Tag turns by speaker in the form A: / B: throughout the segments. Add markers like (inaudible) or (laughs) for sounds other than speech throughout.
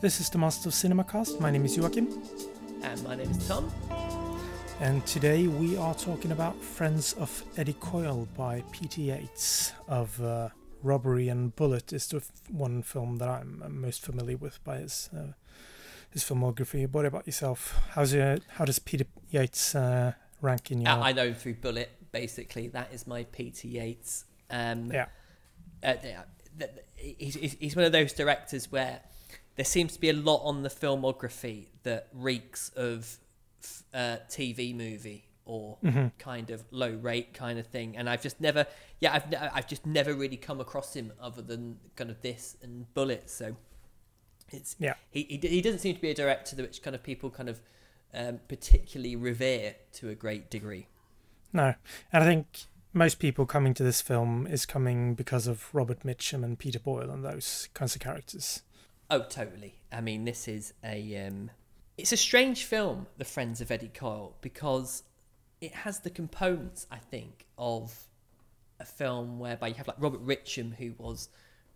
A: This is the Master of Cinemacast. My name is Joachim.
B: And my name is Tom.
A: And today we are talking about Friends of Eddie Coyle by Peter Yates of uh, Robbery and Bullitt is the f- one film that I'm most familiar with by his uh, his filmography. What about yourself? How's your, how does Peter Yates uh, rank in your?
B: Uh, I know through Bullitt. Basically, that is my Peter Yates. Um,
A: yeah.
B: Uh, he's, he's one of those directors where there seems to be a lot on the filmography that reeks of uh, TV movie or
A: Mhm.
B: kind of low rate kind of thing. And I've just never, yeah, I've, ne- I've just never really come across him other than kind of this and Bullets. So it's
A: Yeah.
B: he, he he doesn't seem to be a director that which kind of people kind of um, particularly revere to a great degree.
A: No, and I think most people coming to this film is coming because of Robert Mitchum and Peter Boyle and those kinds of characters.
B: Oh, totally. I mean, this is a um, it's a strange film, The Friends of Eddie Coyle, because it has the components, I think, of a film whereby you have like Robert Mitchum, who was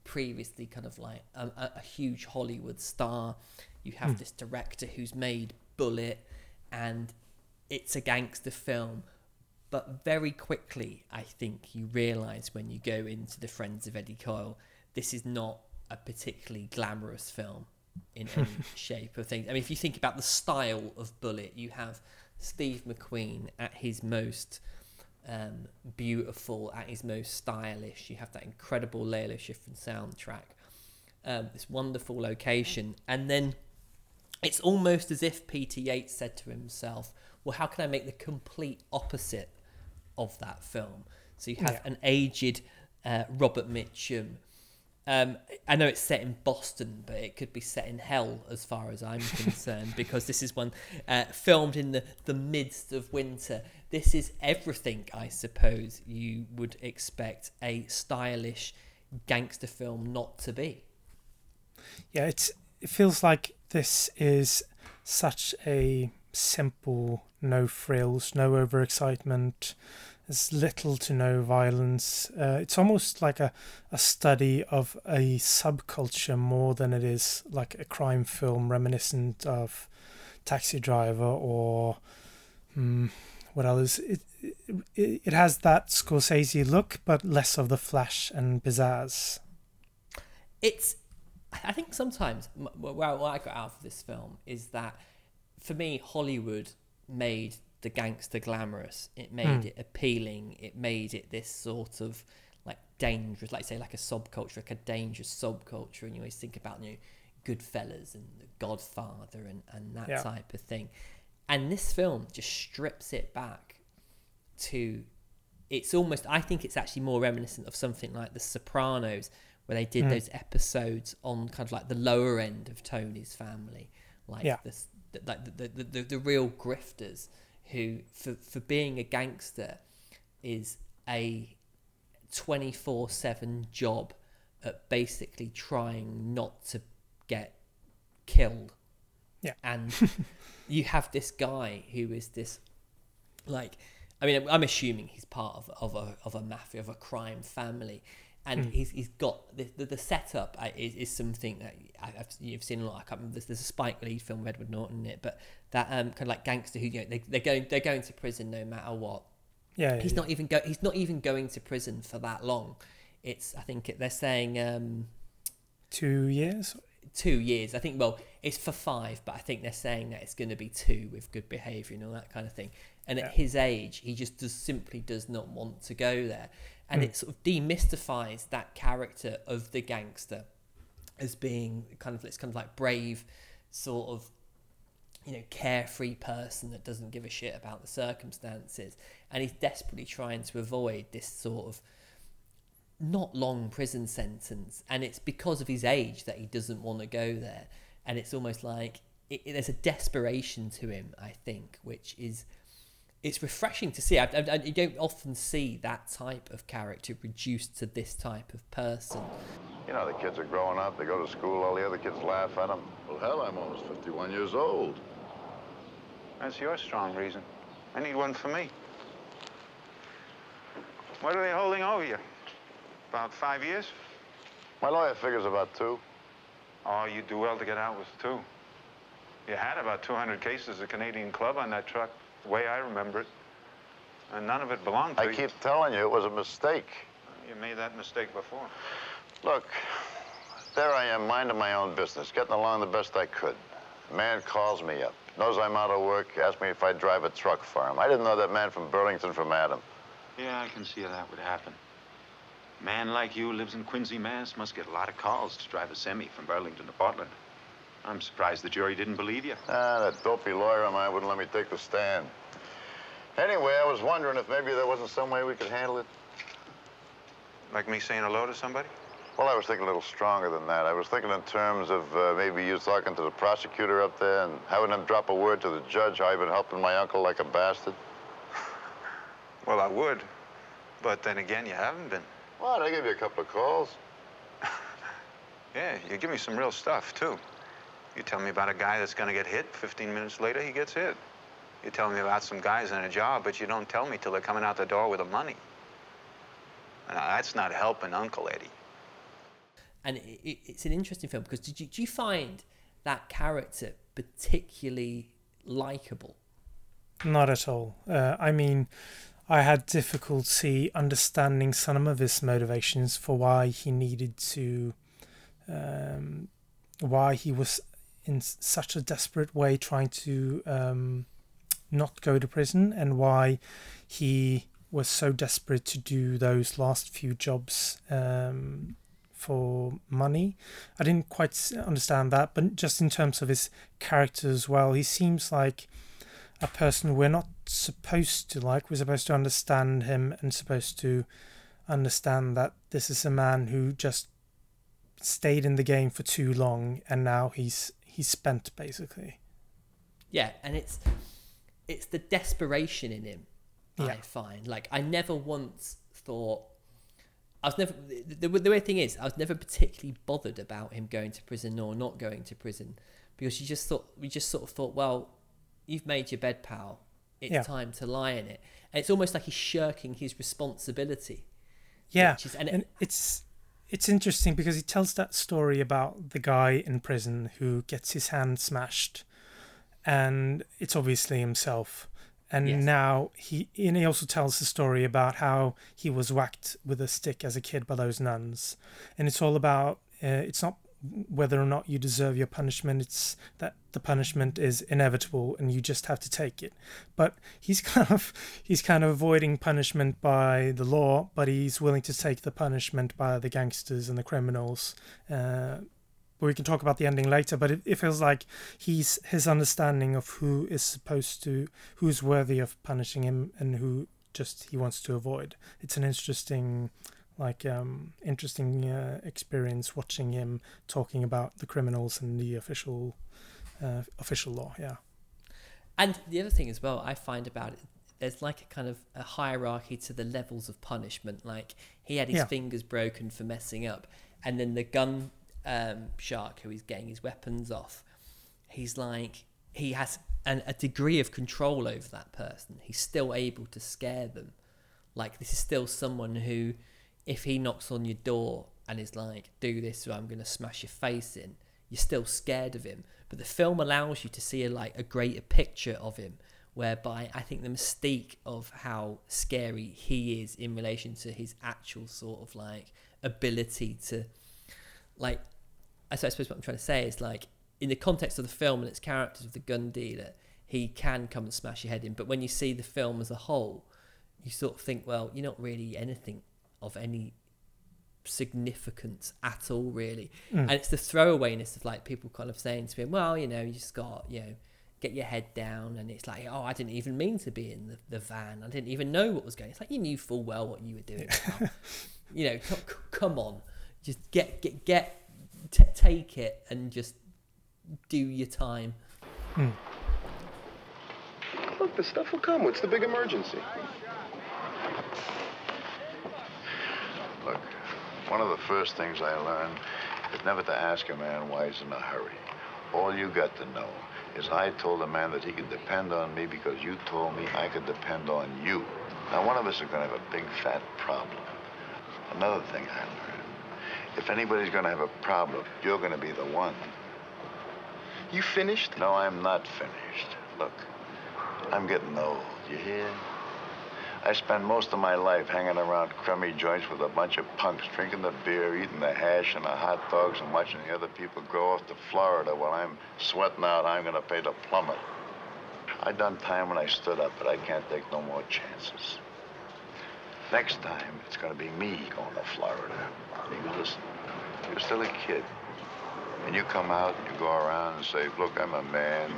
B: previously kind of like a, a, huge Hollywood star. You have
A: Hmm.
B: this director who's made Bullitt, and it's a gangster film. But very quickly, I think you realise when you go into The Friends of Eddie Coyle, this is not a particularly glamorous film in any (laughs) shape of things. I mean, if you think about the style of Bullitt, you have Steve McQueen at his most um, beautiful, at his most stylish. You have that incredible Lalo Schifrin soundtrack, um, this wonderful location, and then it's almost as if Peter Yates said to himself, "Well, how can I make the complete opposite of that film?" So you have
A: Yeah.
B: an aged uh, Robert Mitchum. Um, I know it's set in Boston, but it could be set in hell as far as I'm concerned, because this is one uh, filmed in the, the midst of winter. This is everything, I suppose, you would expect a stylish gangster film not to be.
A: Yeah, it's it feels like this is such a simple, no frills, no overexcitement. There's little to no violence. Uh, it's almost like a, a study of a subculture more than it is like a crime film reminiscent of Taxi Driver or hmm, what else? It, it it has that Scorsese look, but less of the flash and pizzazz.
B: it's i think sometimes well what i got out of this film is that for me hollywood made the gangster glamorous it made
A: Hmm.
B: it appealing it made it this sort of like dangerous like say like a subculture like a dangerous subculture and you always think about you know goodfellas and the godfather and, and that
A: Yeah.
B: type of thing and this film just strips it back to it's almost I think it's actually more reminiscent of something like The Sopranos, where they did
A: Mm.
B: those episodes on kind of like the lower end of Tony's family, like
A: Yeah.
B: this, the, like the, the, the, the real grifters who, for for being a gangster, is a twenty four seven job at basically trying not to get killed.
A: Yeah.
B: and (laughs) you have this guy who is this like I mean I'm assuming he's part of of a of a mafia of a crime family and
A: Mm.
B: he's he's got the the, the setup uh, is, is something that I've you've seen a lot I can't remember there's, there's a Spike Lee film with Edward Norton in it but that um kind of like gangster who you know they they're going they're going to prison no matter what
A: Yeah,
B: he's
A: yeah,
B: not even go he's not even going to prison for that long it's I think it, they're saying um
A: two years.
B: two years. I think, well, it's for five, but I think they're saying that it's going to be two with good behaviour and all that kind of thing. And
A: Yeah.
B: at his age, he just does simply does not want to go there, and
A: Mm.
B: it sort of demystifies that character of the gangster as being kind of it's kind of like brave, sort of you know carefree person that doesn't give a shit about the circumstances, and he's desperately trying to avoid this sort of not long prison sentence, and it's because of his age that he doesn't want to go there, and it's almost like it, it- there's a desperation to him, I think, which is it's refreshing to see. I, I, I- you don't often see that type of character reduced to this type of person.
C: You know, the kids are growing up. They go to school. All the other kids laugh at them.
D: Well, hell, I'm almost 51 years old.
E: That's your strong reason. I need one for me. What are they holding over you? About five years?
C: My lawyer figures about two.
E: Oh, you do well to get out with two. You had about 200 cases of Canadian Club on that truck, the way I remember it. And none of it belonged to me.
C: I
E: you.
C: keep telling you it was a mistake.
E: You made that mistake before.
C: Look, there I am, minding my own business, getting along the best I could. A man calls me up, knows I'm out of work, asks me if I'd drive a truck for him. I didn't know that man from Burlington from Adam.
E: Yeah, I can see how that would happen. A man like you lives in Quincy, Mass. Must get a lot of calls to drive a semi from Burlington to Portland. I'm surprised the jury didn't believe you.
C: Ah, that dopey lawyer of mine wouldn't let me take the stand. Anyway, I was wondering if maybe there wasn't some way we could handle it.
E: Like me saying hello to somebody?
C: Well, I was thinking a little stronger than that. I was thinking in terms of uh, maybe you talking to the prosecutor up there and having him drop a word to the judge how I've been helping my uncle like a bastard. (laughs)
E: Well, I would. But then again, you haven't been.
C: What? I gave you a couple of calls. (laughs)
E: Yeah, you give me some real stuff, too. You tell me about a guy that's gonna get hit. 15 minutes later, he gets hit. You tell me about some guys in a job, but you don't tell me till they're coming out the door with the money. Now, that's not helping Uncle Eddie.
B: and it, it, it's an interesting film because did you, do you find that character particularly likable?
A: Not at all. Uh, I mean, I had difficulty understanding some of his motivations for why he needed to, um, why he was in such a desperate way trying to um, not go to prison, and why he was so desperate to do those last few jobs um, for money. I didn't quite understand that, but just in terms of his character as well, he seems like a person we're not supposed to like. We're supposed to understand him and supposed to understand that this is a man who just stayed in the game for too long and now he's he's spent basically.
B: Yeah, and it's it's the desperation in him.
A: Yeah.
B: I find like I never once thought I was never the, the, the weird thing is I was never particularly bothered about him going to prison or not going to prison because you just thought we just sort of thought well you've made your bed pal it's
A: Yeah.
B: time to lie in it and it's almost like he's shirking his responsibility
A: Yeah,
B: is- and
A: and, it's it's interesting because he tells that story about the guy in prison who gets his hand smashed, and it's obviously himself. And
B: Yes.
A: now he and he also tells the story about how he was whacked with a stick as a kid by those nuns, and it's all about uh, it's not whether or not you deserve your punishment it's that the punishment is inevitable and you just have to take it. But he's (laughs) kind of he's kind of avoiding punishment by the law but he's willing to take the punishment by the gangsters and the criminals. Uh, we can talk about the ending later but it, it feels like he's his understanding of who is supposed to who's worthy of punishing him and who just he wants to avoid. It's an interesting like um interesting uh, experience watching him talking about the criminals and the official uh, official law yeah
B: And the other thing as well I find about it, there's like a kind of a hierarchy to the levels of punishment. Like he had his
A: Yeah.
B: fingers broken for messing up, and then the gun um, shark who he's getting his weapons off, he's like he has an, a degree of control over that person. He's still able to scare them. Like this is still someone who, if he knocks on your door and is like, "Do this, or I'm going to smash your face in," you're still scared of him. But the film allows you to see a, like a greater picture of him, whereby I think the mystique of how scary he is in relation to his actual sort of like ability to, like, I suppose what I'm trying to say is like in the context of the film and its characters of the gun dealer, he can come and smash your head in. But when you see the film as a whole, you sort of think, well, you're not really anything of any significance at all, really. Mm. And it's the throwawayness of like people kind of saying to him, well, you know, you just got, you know, get your head down. And it's like, oh, I didn't even mean to be in the, the van. I didn't even know what was going. It's like you knew full well what you were doing. (laughs) pal. you know, c- c- come on, just get get get t- take it and just do your time. Hmm.
F: Look, the stuff will come. What's the big emergency?
C: Look, one of the first things I learned is never to ask a man why he's in a hurry. All you got to know is I told a man that he could depend on me because you told me I could depend on you. Now, one of us is going to have a big fat problem. Another thing I learned If anybody's going to have a problem, you're going to be the one.
F: You finished?
C: No, I'm not finished. Look, I'm getting old. You hear? I spent most of my life hanging around crummy joints with a bunch of punks, drinking the beer, eating the hash and the hot dogs, and watching the other people go off to Florida while I'm sweating out I'm going to pay the plumber. I done time when I stood up, but I can't take no more chances. Next time, it's going to be me going to Florida. You listen, you're still a kid. And you come out and you go around and say, look, I'm a man.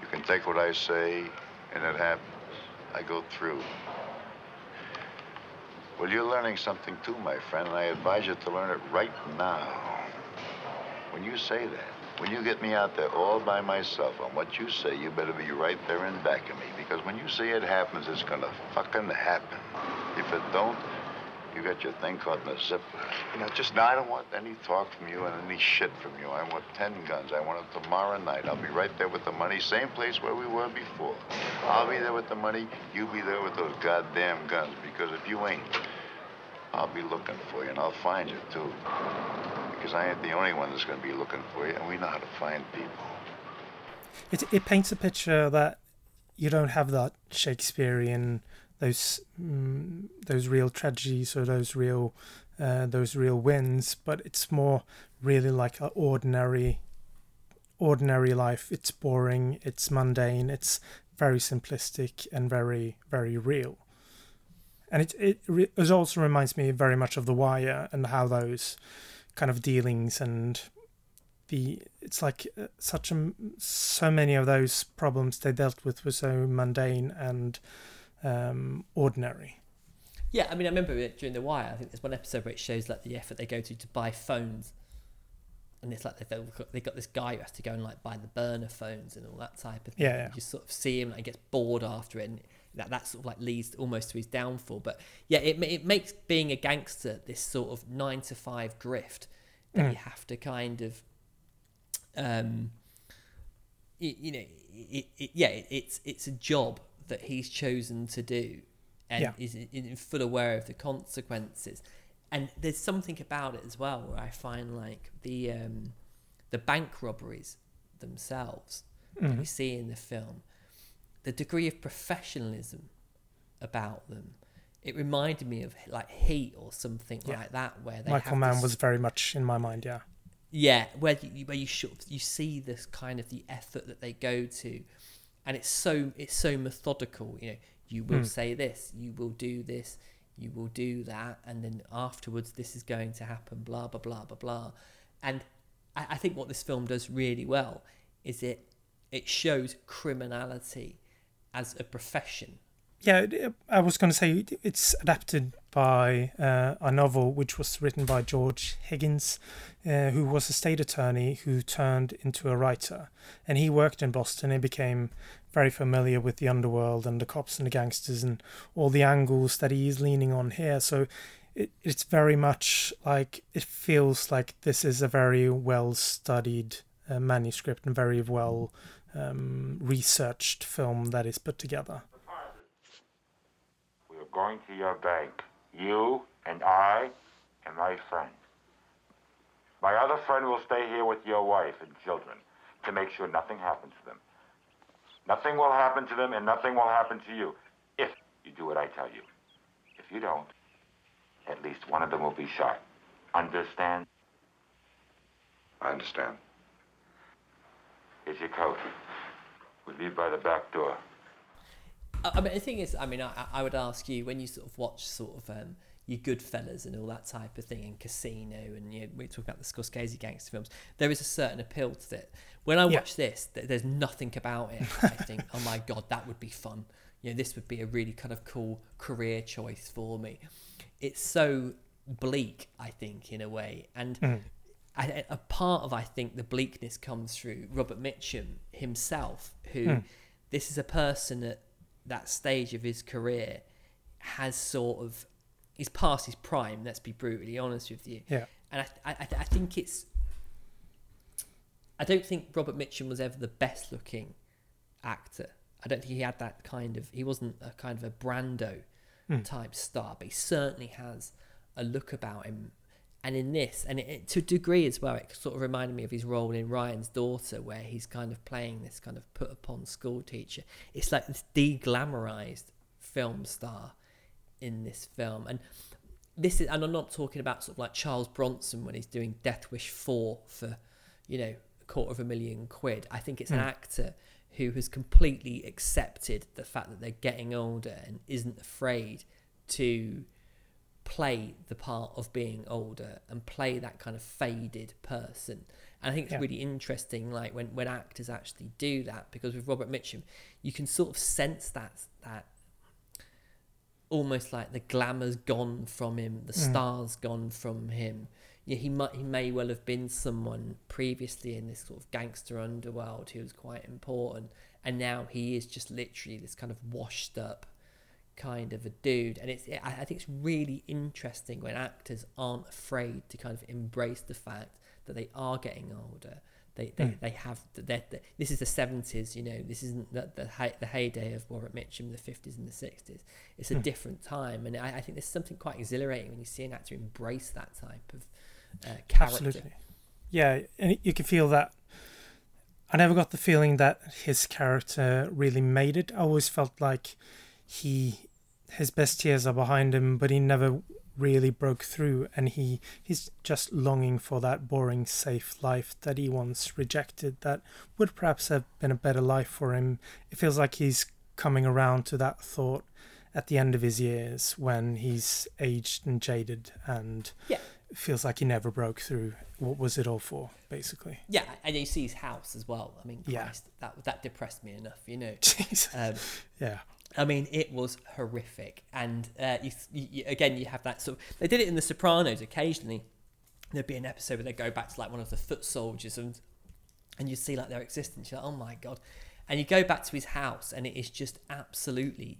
C: You can take what I say, and it happens. I go through. Well, you're learning something too, my friend, and I advise you to learn it right now. When you say that, when you get me out there all by myself on what you say, you better be right there in back of me. Because when you say it happens, it's gonna fucking happen. If it don't, you got your thing caught in a zipper. You know, just now, I don't want any talk from you and any shit from you. I want ten guns. I want them tomorrow night. I'll be right there with the money, same place where we were before. I'll be there with the money. You be there with those goddamn guns. Because if you ain't, I'll be looking for you, and I'll find you too. Because I ain't the only one that's gonna be looking for you, and we know how to find people.
A: It it paints a picture that you don't have that Shakespearean those mm, those real tragedies or those real uh, those real wins, but it's more really like an ordinary ordinary life. It's boring, it's mundane, it's very simplistic and very very real. And it it, re- it also reminds me very much of The Wire and how those kind of dealings and the it's like uh, such a so many of those problems they dealt with were so mundane and um, ordinary.
B: Yeah, I mean, I remember it during The Wire. I think there's one episode where it shows like the effort they go to to buy phones, and it's like they've got, they've got this guy who has to go and like buy the burner phones and all that type of thing.
A: Yeah, yeah.
B: You just sort of see him and like, gets bored after it, and that that sort of like leads almost to his downfall. But yeah, it it makes being a gangster this sort of nine to five grift that
A: Mm.
B: you have to kind of, um, you, you know, it, it, yeah, it, it's it's a job that he's chosen to do, and
A: Yeah.
B: is in, full aware of the consequences. And there's something about it as well where I find like the um, the bank robberies themselves that we see in the film, the degree of professionalism about them. It reminded me of like Heat or something
A: Yeah.
B: like that, where they
A: Michael Mann
B: this-
A: was very much in my mind. Yeah,
B: yeah, where you, where you you see this kind of the effort that they go to, and it's so it's so methodical. You know, you will hmm. say this, you will do this, you will do that, and then afterwards this is going to happen. Blah blah blah blah blah, and I, I think what this film does really well is it it shows criminality as a profession.
A: Yeah. I was going to say it's adapted by uh, a novel which was written by George Higgins, uh, who was a state attorney who turned into a writer, and he worked in Boston and became very familiar with the underworld and the cops and the gangsters and all the angles that he is leaning on here. So it, it's very much like it feels like this is a very well studied uh, manuscript and very well um, researched film that is put together.
G: Going to your bank. You and I and my friend. My other friend will stay here with your wife and children to make sure nothing happens to them. Nothing will happen to them and nothing will happen to you if you do what I tell you. If you don't, at least one of them will be shot. Understand?
D: I understand.
G: Here's your coat. We leave by the back door.
B: I mean, the thing is, I mean, I, I would ask you when you sort of watch sort of um, your Goodfellas and all that type of thing, and Casino, and you know, we talk about the Scorsese gangster films. There is a certain appeal to it. When I
A: Yeah.
B: watch this, th- there's nothing about it. I think, (laughs) oh my god, that would be fun. You know, this would be a really kind of cool career choice for me. It's so bleak, I think, in a way, and. I, a part of I think the bleakness comes through Robert Mitchum himself, who this is a person at that stage of his career has sort of he's past his prime. Let's be brutally honest with you.
A: Yeah.
B: And I, I, I think it's. I don't think Robert Mitchum was ever the best looking actor. I don't think he had that kind of. He wasn't a kind of a Brando hmm. type star, but he certainly has a look about him. And in this, and it, it, to a degree as well, it sort of reminded me of his role in Ryan's Daughter, where he's kind of playing this kind of put upon school teacher. It's like this deglamorized film star in this film. And this is, and I'm not talking about sort of like Charles Bronson when he's doing Death Wish 4 for, you know, a quarter of a million quid. I think it's an hmm. actor who has completely accepted the fact that they're getting older and isn't afraid to play the part of being older and play that kind of faded person. And I think it's
A: Yeah.
B: really interesting, like when, when actors actually do that, because with Robert Mitchum, you can sort of sense that that almost like the glamour's gone from him, the mm. star's gone from him. Yeah, he might he may well have been someone previously in this sort of gangster underworld who was quite important, and now he is just literally this kind of washed up kind of a dude. And it's I I think it's really interesting when actors aren't afraid to kind of embrace the fact that they are getting older. They, they, they have they this is the seventies you know this isn't the the, the heyday of Robert Mitchum the fifties and the sixties it's a different time and I, I think there's something quite exhilarating when you see an actor embrace that type of uh, character
A: Absolutely. Yeah, and you can feel that. I never got the feeling that his character really made it. I always felt like he, his best years are behind him, but he never really broke through, and he he's just longing for that boring, safe life that he once rejected. That would perhaps have been a better life for him. It feels like he's coming around to that thought at the end of his years when he's aged and jaded and
B: yeah
A: feels like he never broke through. What was it all for, basically?
B: yeah and you see his house as well I mean
A: Yeah.
B: That that depressed me enough you know (laughs)
A: Jesus.
B: um,
A: yeah.
B: I mean, it was horrific. And uh, you, you, again, you have that sort of. They did it in The Sopranos occasionally. There'd be an episode where they go back to like one of the foot soldiers and and you see like their existence. You're like, oh my God. And you go back to his house and it is just absolutely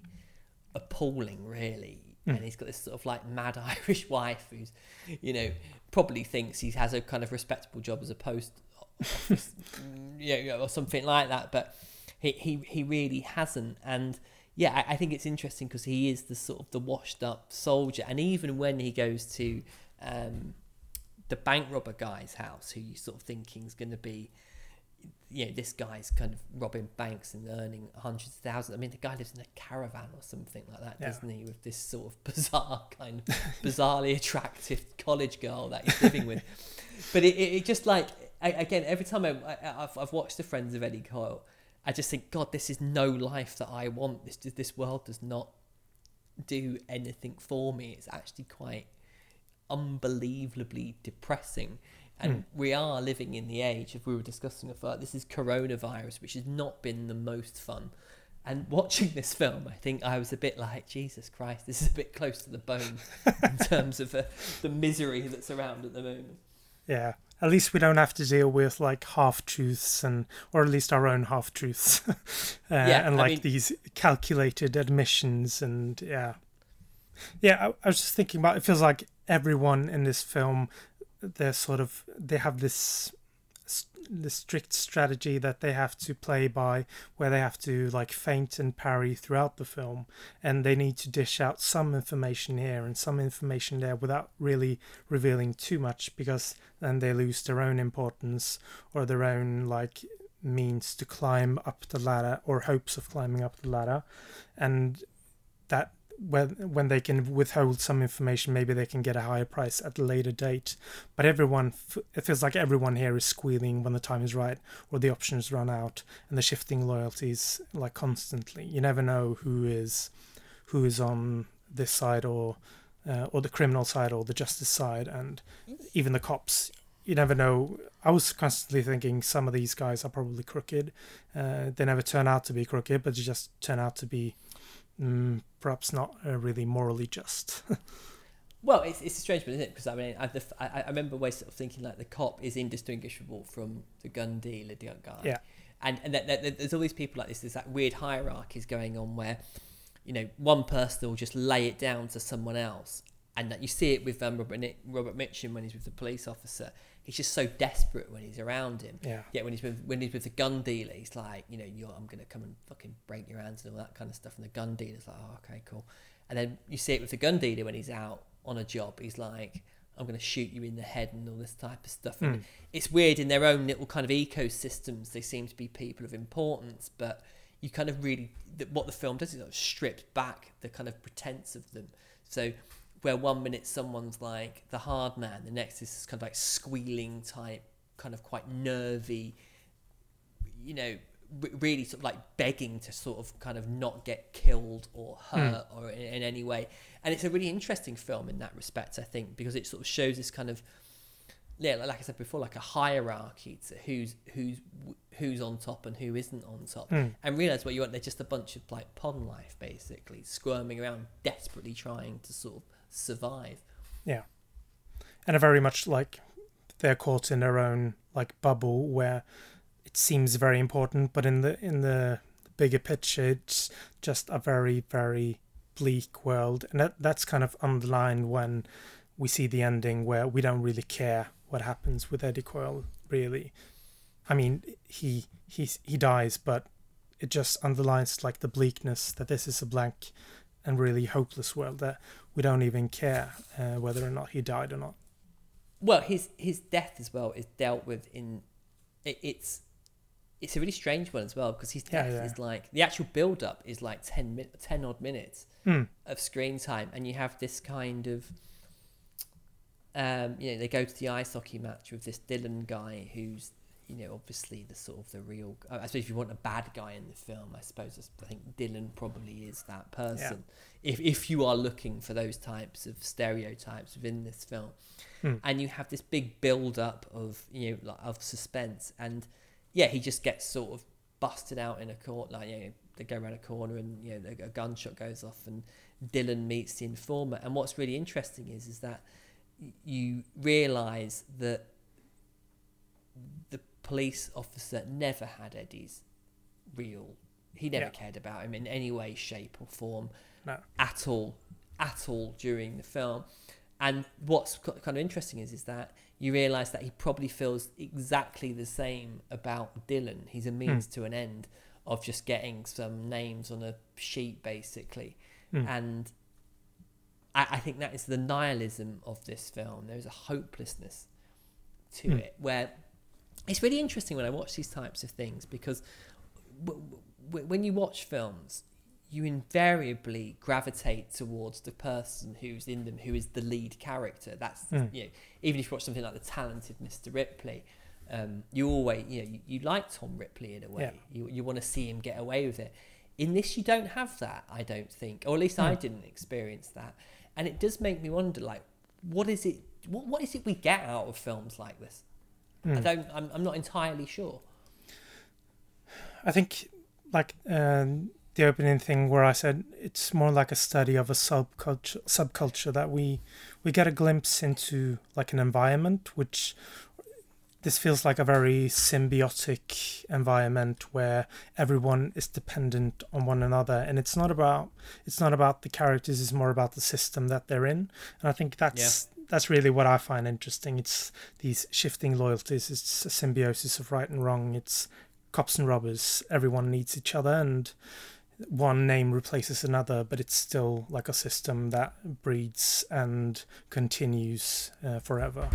B: appalling, really. And he's got this sort of like mad (laughs) Irish wife who's, you know, probably thinks he has a kind of respectable job as a post office, (laughs) you know, or something like that. But he, he, he really hasn't. And yeah, I, I think it's interesting because he is the sort of the washed up soldier. And even when he goes to um, the bank robber guy's house, who you sort of thinking is going to be, you know, this guy's kind of robbing banks and earning hundreds of thousands. I mean, the guy lives in a caravan or something like that,
A: Yeah.
B: doesn't he? With this sort of (laughs) bizarre, kind of bizarrely attractive college girl that he's living with. (laughs) But it, it, it just like, I, again, every time I, I, I've, I've watched The Friends of Eddie Coyle, I just think, God, this is no life that I want. This, this world does not do anything for me. It's actually quite unbelievably depressing. And we are living in the age, if we were discussing before, this is coronavirus, which has not been the most fun. And watching this film, I think I was a bit like, Jesus Christ, this is a bit close to the bone in (laughs) terms of uh, the misery that's around at the moment.
A: Yeah. At least we don't have to deal with like half truths and, or at least our own half truths, (laughs) uh,
B: Yeah,
A: and
B: I
A: like
B: mean-
A: these calculated admissions and yeah, yeah. I, I was just thinking about. It feels like everyone in this film, they're sort of they have this the strict strategy that they have to play by where they have to like feint and parry throughout the film and they need to dish out some information here and some information there without really revealing too much because then they lose their own importance or their own like means to climb up the ladder or hopes of climbing up the ladder. And that when when they can withhold some information maybe they can get a higher price at a later date. But everyone it feels like everyone here is squealing when the time is right or the options run out and the shifting loyalties like constantly. You never know who is who is on this side or uh, or the criminal side or the justice side. And even the cops you never know. I was constantly thinking some of these guys are probably crooked. Uh, they never turn out to be crooked but they just turn out to be mm, perhaps not uh, really morally just (laughs)
B: Well, it's, it's a strange one, isn't it? Because I mean, I, the, I, I remember always sort of thinking like the cop is indistinguishable from the gun dealer, the guy.
A: Yeah.
B: And and that, that, there's all these people like this. There's that weird hierarchies going on where, you know, one person will just lay it down to someone else, and that you see it with um, Robert, Robert Mitchum when he's with the police officer. He's just so desperate when he's around him.
A: Yeah.
B: Yet when he's with when he's with the gun dealer, he's like, you know, you're, I'm gonna come and fucking break your hands and all that kind of stuff. And the gun dealer's like, oh, okay, cool. And then you see it with the gun dealer when he's out on a job. He's like, I'm going to shoot you in the head and all this type of stuff. And hmm. it's weird in their own little kind of ecosystems. They seem to be people of importance, but you kind of really what the film does is it strips back the kind of pretense of them. So where one minute someone's like the hard man, the next is this kind of like squealing type, kind of quite nervy, you know, re- really sort of like begging to sort of kind of not get killed or hmm. hurt or in, in any way. And it's a really interesting film in that respect, I think, because it sort of shows this kind of yeah, like I said before, like a hierarchy to who's who's who's on top and who isn't on top, hmm. and realize what you want. They're just a bunch of like pond life, basically, squirming around, desperately trying to sort of survive.
A: Yeah. And are very much like they're caught in their own like bubble where it seems very important, but in the in the bigger picture it's just a very, very bleak world. And that that's kind of underlined when we see the ending where we don't really care what happens with Eddie Coyle, really. I mean, he he's he dies, but it just underlines like the bleakness that this is a blank and really hopeless world that we don't even care uh, whether or not he died or not.
B: Well, his his death as well is dealt with in it, it's it's a really strange one as well because his death
A: yeah.
B: is like the actual build up is like 10 min- 10 odd minutes
A: Hmm.
B: of screen time and you have this kind of um you know they go to the ice hockey match with this Dillon guy who's you know obviously the sort of the real I suppose if you want a bad guy in the film I suppose I think Dillon probably is that person if if you are looking for those types of stereotypes within this film hmm. and you have this big build up of you know like, of suspense and yeah he just gets sort of busted out in a court like you know they go around a corner and you know a gunshot goes off and Dillon meets the informant and what's really interesting is is that you realize that the police officer never had Eddie's real he never
A: Yeah.
B: cared about him in any way shape or form
A: No.
B: at all at all during the film. And what's kind of interesting is is that you realize that he probably feels exactly the same about Dillon. He's a means hmm. to an end of just getting some names on a sheet basically. Hmm. And I, I think that is the nihilism of this film. There's a hopelessness to hmm. it where it's really interesting when I watch these types of things because w- w- when you watch films, you invariably gravitate towards the person who's in them, who is the lead character. That's you know, even if you watch something like The Talented Mr. Ripley, um, you always you know you, you like Tom Ripley in a way.
A: Yeah.
B: You you want to see him get away with it. In this, you don't have that. I don't think, or at least I didn't experience that, and it does make me wonder, like, what is it? What, what is it we get out of films like this? I don't. I'm, I'm not entirely sure.
A: I think like um, the opening thing where I said it's more like a study of a subculture subculture that we we get a glimpse into like an environment which this feels like a very symbiotic environment where everyone is dependent on one another. And it's not about it's not about the characters it's more about the system that they're in. And i think that's that's really what i find interesting. It's these shifting loyalties it's a symbiosis of right and wrong it's cops and robbers everyone needs each other and one name replaces another but it's still like a system that breeds and continues uh, forever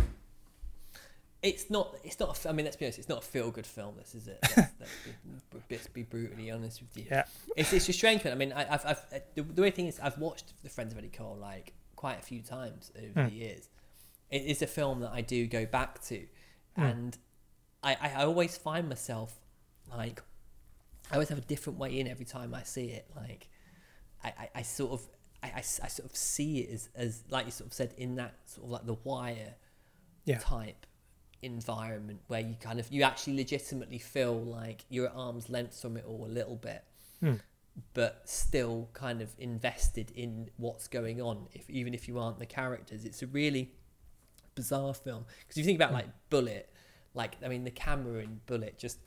B: It's not. It's not. a I mean, let's be honest. It's not a feel-good film. This is it. (laughs) Let's, be, be brutally honest with you.
A: yeah
B: It's it's a strange one. I mean, I, I've, I've uh, the, the weird thing is I've watched The Friends of Eddie Coyle like quite a few times over the years. It is a film that I do go back to, and I, I I always find myself like I always have a different way in every time I see it. Like I, I, I sort of I, I, I sort of see it as, as like you sort of said in that sort of like the wire
A: Yeah.
B: type environment where you kind of you actually legitimately feel like you're at arm's length from it all a little bit hmm. but still kind of invested in what's going on if even if you aren't the characters it's a really bizarre film because you think about hmm. like Bullitt like i mean the camera in Bullitt just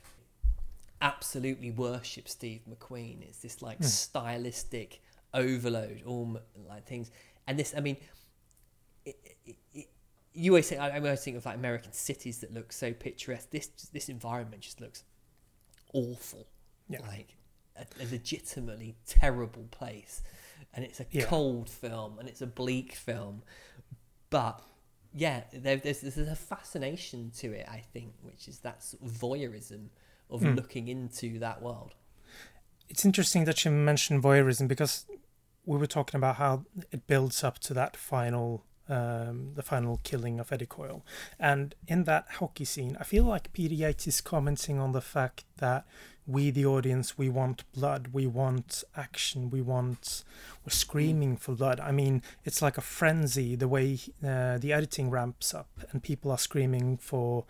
B: absolutely worship steve mcqueen it's this like hmm. stylistic overload all like things and this i mean it, it, it, you always think I, I always think of like American cities that look so picturesque. This this environment just looks awful,
A: Yeah.
B: like a, a legitimately terrible place, and it's a
A: Yeah.
B: cold film and it's a bleak film, but yeah, there, there's, there's a fascination to it, I think, which is that sort of voyeurism of
A: Hmm.
B: looking into that world.
A: It's interesting that you mentioned voyeurism because we were talking about how it builds up to that final, um, the final killing of Eddie Coyle, and in that hockey scene, I feel like Peter Yates is commenting on the fact that we, the audience, we want blood, we want action, we want, we're screaming for blood. I mean, it's like a frenzy the way uh, the editing ramps up, and people are screaming for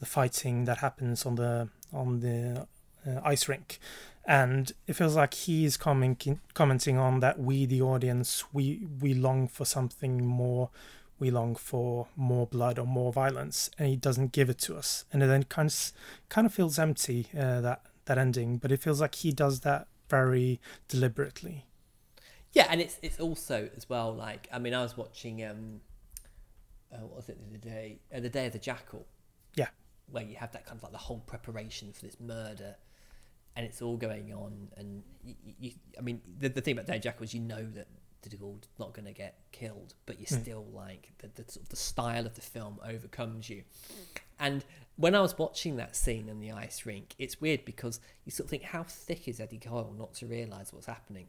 A: the fighting that happens on the on the uh, ice rink and it feels like he is commenting commenting on that we the audience we we long for something more we long for more blood or more violence and he doesn't give it to us and it then kind of kind of feels empty uh, that that ending but it feels like he does that very deliberately
B: Yeah, and it's it's also as well like I mean I was watching um, uh, what was it the other day? Uh, the Day of the Jackal.
A: Yeah.
B: Where you have that kind of like the whole preparation for this murder, and it's all going on, and you, you I mean the the thing about Day Jackal is you know that the Gaulle's not going to get killed, but you
A: Hmm.
B: still like the, the sort of the style of the film overcomes you, and when I was watching that scene in the ice rink, it's weird because you sort of think how thick is Eddie Coyle not to realise what's happening.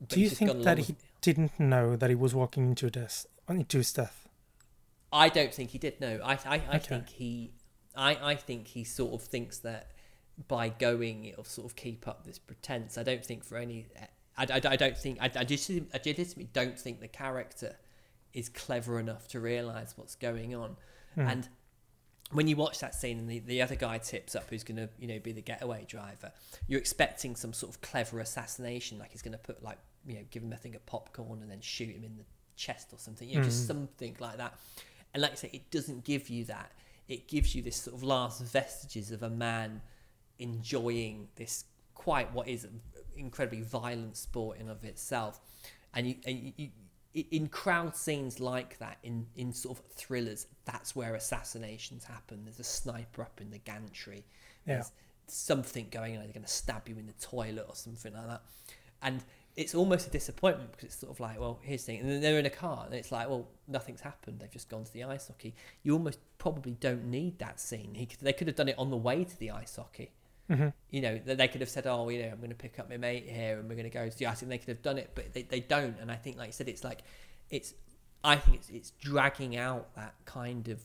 B: But
A: do you
B: he's just gone
A: think that he didn't know that he was walking into death into his death
B: I don't think he did. No, I, I, I
A: Okay.
B: think he, I, I think he sort of thinks that by going, it'll sort of keep up this pretense. I don't think for any, I, I, I don't think, I, I just, I legitimately don't think the character is clever enough to realize what's going on. Hmm. And when you watch that scene and the, the other guy tips up who's going to, you know, be the getaway driver, you're expecting some sort of clever assassination, like he's going to put like, you know, give him a thing of popcorn and then shoot him in the chest or something, you know, just hmm. something like that. And like I say, it doesn't give you that. It gives you this sort of last vestiges of a man enjoying this quite what is an incredibly violent sport in of itself. And you, and you, in crowd scenes like that, in, in sort of thrillers, that's where assassinations happen. There's a sniper up in the gantry.
A: Yeah.
B: There's something going on. They're going to stab you in the toilet or something like that. And it's almost a disappointment because it's sort of like, well, here's the thing. And then they're in a car and it's like, well, nothing's happened. They've just gone to the ice hockey. You almost probably don't need that scene. He could, they could have done it on the way to the ice hockey. Mm-hmm. You know, they they could have said, oh, you know, I'm going to pick up my mate here and we're going to go to the ice. And they could have done it, but they, they don't. And I think, like you said, it's like, it's, I think it's, it's dragging out that kind of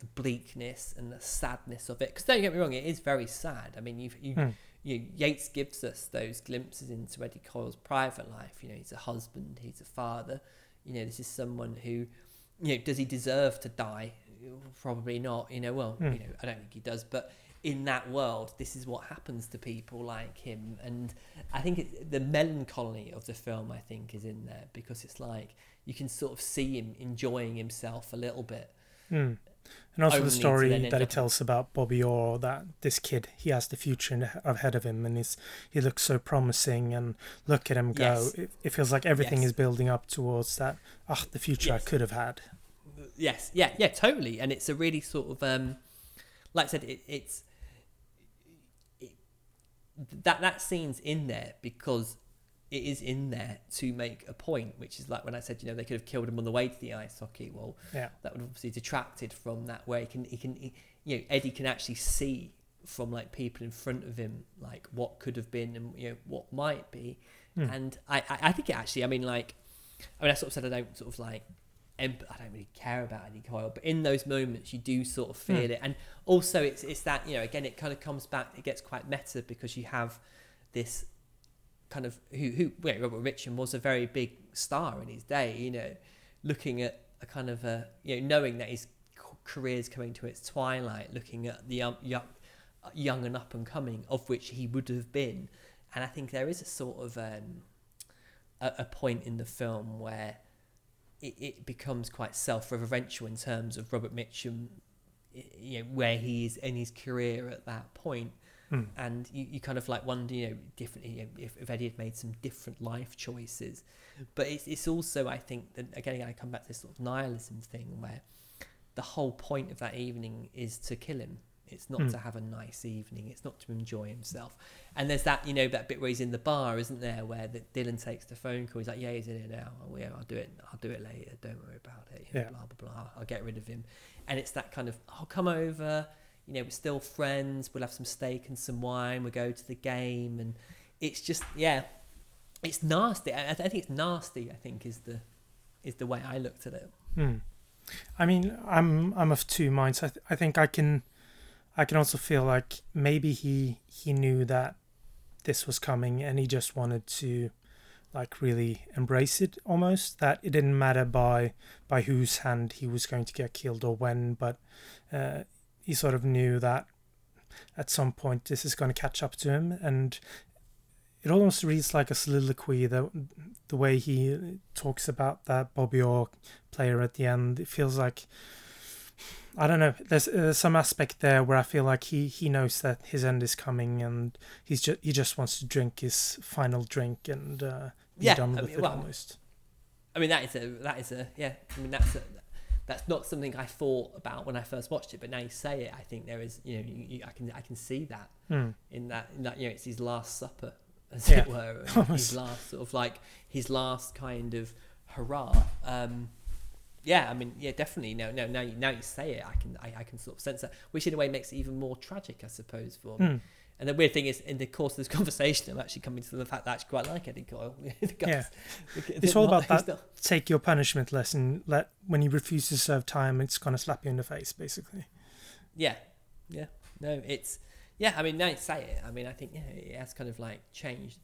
B: the bleakness and the sadness of it. Because don't get me wrong, it is very sad. I mean, you hmm. You you Yates gives us those glimpses into Eddie Coyle's private life. You know, he's a husband, he's a father. You know, this is someone who, you know, does he deserve to die? Probably not. You know, well, hmm. you know, I don't think he does, but. In that world, this is what happens to people like him, and I think it, the melancholy of the film, I think, is in there because it's like you can sort of see him enjoying himself a little bit, hmm.
A: And also the story that he tells about Bobby Orr that this kid he has the future ahead of him and he's he looks so promising and look at him go
B: Yes.
A: it, it feels like everything
B: Yes.
A: is building up towards that ah the future
B: Yes.
A: I could have had
B: Yes, yeah, yeah, totally. And it's a really sort of um, like I said, it, it's it, that that scene's in there because it is in there to make a point, which is like when I said, you know, they could have killed him on the way to the ice hockey. Well,
A: Yeah.
B: that would obviously detracted from that where he can he can he, you know Eddie can actually see from like people in front of him like what could have been and you know what might be, hmm. and I, I I think it actually I mean like I mean I sort of said I don't sort of like emp- I don't really care about Eddie Coyle, but in those moments you do sort of feel hmm. it, and also it's it's that you know again it kind of comes back it gets quite meta because you have this kind of who who well, Robert Mitchum was a very big star in his day, you know, looking at a kind of a you know knowing that his career is coming to its twilight, looking at the um, young, young and up and coming of which he would have been, and I think there is a sort of um, a, a point in the film where it, it becomes quite self-referential in terms of Robert Mitchum, you know, where he is in his career at that point. And you, you kind of like wonder, you know, differently you know, if, if Eddie had made some different life choices. But it's, it's also, I think, that again, I come back to this sort of nihilism thing where the whole point of that evening is to kill him. It's not
A: Mm.
B: to have a nice evening. It's not to enjoy himself. And there's that, you know, that bit where he's in the bar, isn't there, where that Dillon takes the phone call. He's like, "Yeah, he's in here now. Oh, yeah, I'll do it. I'll do it later. Don't worry about it. You know,
A: Yeah.
B: Blah blah blah. I'll get rid of him." And it's that kind of, "I'll come over. You know, we're still friends. We'll have some steak and some wine. We'll go to the game." And it's just, yeah, it's nasty. I, I think it's nasty. I think is the is the way I looked at it.
A: Hmm. I mean, I'm I'm of two minds. I th- I think I can, I can also feel like maybe he he knew that this was coming and he just wanted to, like, really embrace it almost. That it didn't matter by by whose hand he was going to get killed or when, but uh, he sort of knew that at some point this is going to catch up to him and. It almost reads like a soliloquy. The the way he talks about that Bobby Orr player at the end. It feels like I don't know. There's, there's some aspect there where I feel like he, he knows that his end is coming, and he's just he just wants to drink his final drink and uh, be
B: Yeah,
A: done
B: I
A: with
B: mean,
A: it
B: well,
A: almost.
B: I mean, that is a that is a yeah. I mean, that's a, that's not something I thought about when I first watched it, but now you say it, I think there is you know you, you, I can I can see that
A: Hmm.
B: in that in that you know it's his last supper (laughs) as
A: Yeah,
B: it were, (laughs) his last sort of like his last kind of hurrah. Um, yeah, I mean, yeah, definitely. No, no, now you now you say it, I can I, I can sort of sense that, which in a way makes it even more tragic, I suppose, for me.
A: Hmm.
B: And the weird thing is, in the course of this (laughs) conversation, I'm actually coming to the fact that I actually quite like Eddie Coyle. (laughs)
A: Yeah. It's all about (laughs) that.
B: not-
A: Take your punishment lesson. Let when you refuse to serve time, it's gonna slap you in the face, basically.
B: Yeah, yeah. No, it's yeah. I mean, now you say it. I mean, I think yeah, it has kind of like changed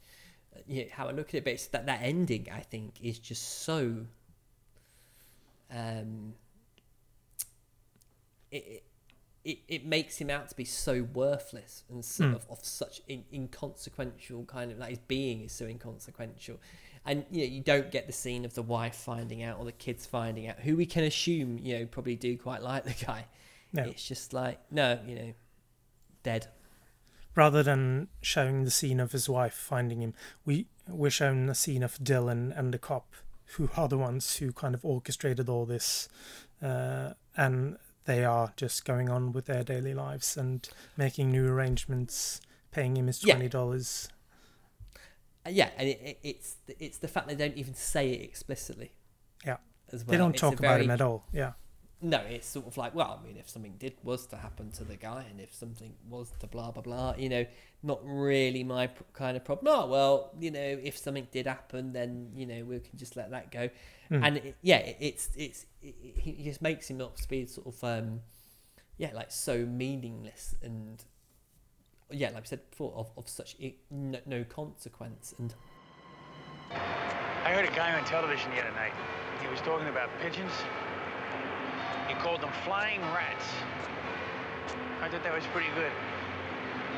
B: uh, yeah, how I look at it. But it's that that ending, I think, is just so. Um. It. it it, it makes him out to be so worthless and so,
A: Hmm.
B: of, of such in, inconsequential kind of like his being is so inconsequential and you know you don't get the scene of the wife finding out or the kids finding out who we can assume you know probably do quite like the guy
A: No.
B: it's just like no, you know, dead.
A: Rather than showing the scene of his wife finding him, we we're shown a scene of Dillon and the cop, who are the ones who kind of orchestrated all this, uh, and they are just going on with their daily lives and making new arrangements, paying him his twenty dollars.
B: Uh, yeah, and it, it, it's it's the fact they don't even say it explicitly.
A: Yeah.
B: as well.
A: They don't
B: It's
A: talk about him at all. Yeah.
B: No, it's sort of like, well, I mean, if something did was to happen to the guy, and if something was to blah blah blah, you know, not really my p- kind of problem. Oh well, you know, if something did happen, then you know we can just let that go.
A: Hmm.
B: And it, yeah, it, it's it's it, it, he just makes him up to be sort of um, yeah, like so meaningless and yeah, like I said before, of, of such no, no consequence and
H: I heard a guy on television the other night. He was talking about pigeons. He called them flying rats. I thought that was pretty good.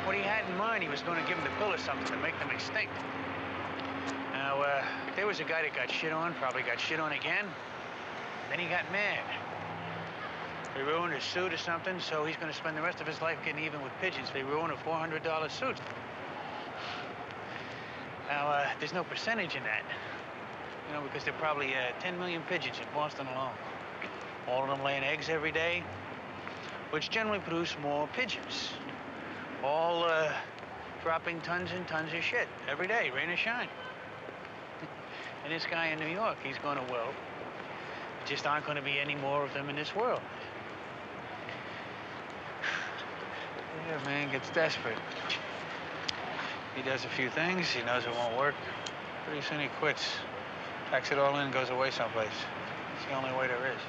H: What he had in mind, he was going to give them the pill or something to make them extinct. Now, uh, there was a guy that got shit on, probably got shit on again. Then he got mad. They ruined his suit or something, so he's going to spend the rest of his life getting even with pigeons. They ruined a $400 suit. Now, uh, there's no percentage in that. You know, because there are probably uh, 10 million pigeons in Boston alone. All of them laying eggs every day, which generally produce more pigeons. All uh, dropping tons and tons of shit every day, rain or shine. (laughs) and this guy in New York, he's going to, well, just aren't going to be any more of them in this world. (sighs) Yeah, man gets desperate. He does a few things, he knows it won't work. Pretty soon he quits. Packs it all in goes away someplace. It's the only way there is.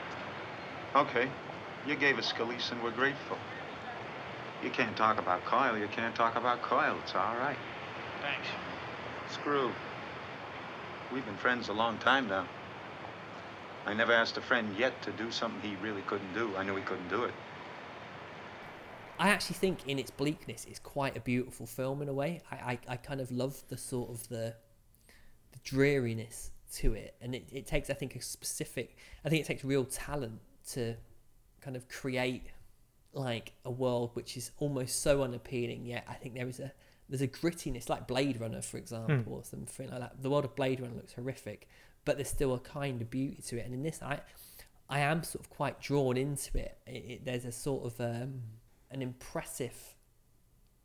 E: Okay. You gave us Scalise and we're grateful. You can't talk about Kyle. You can't talk about Kyle. It's all right.
H: Thanks.
E: Screw. We've been friends a long time now. I never asked a friend yet to do something he really couldn't do. I knew he couldn't do it.
B: I actually think in its bleakness, it's quite a beautiful film in a way. I, I, I kind of love the sort of the, the dreariness to it, and it, it takes I think a specific. I think it takes real talent to kind of create like a world which is almost so unappealing. Yet I think there is a there's a grittiness, like Blade Runner, for example, or something like that. The world of Blade Runner looks horrific, but there's still a kind of beauty to it. And in this, I I am sort of quite drawn into it. it, it there's a sort of um, an impressive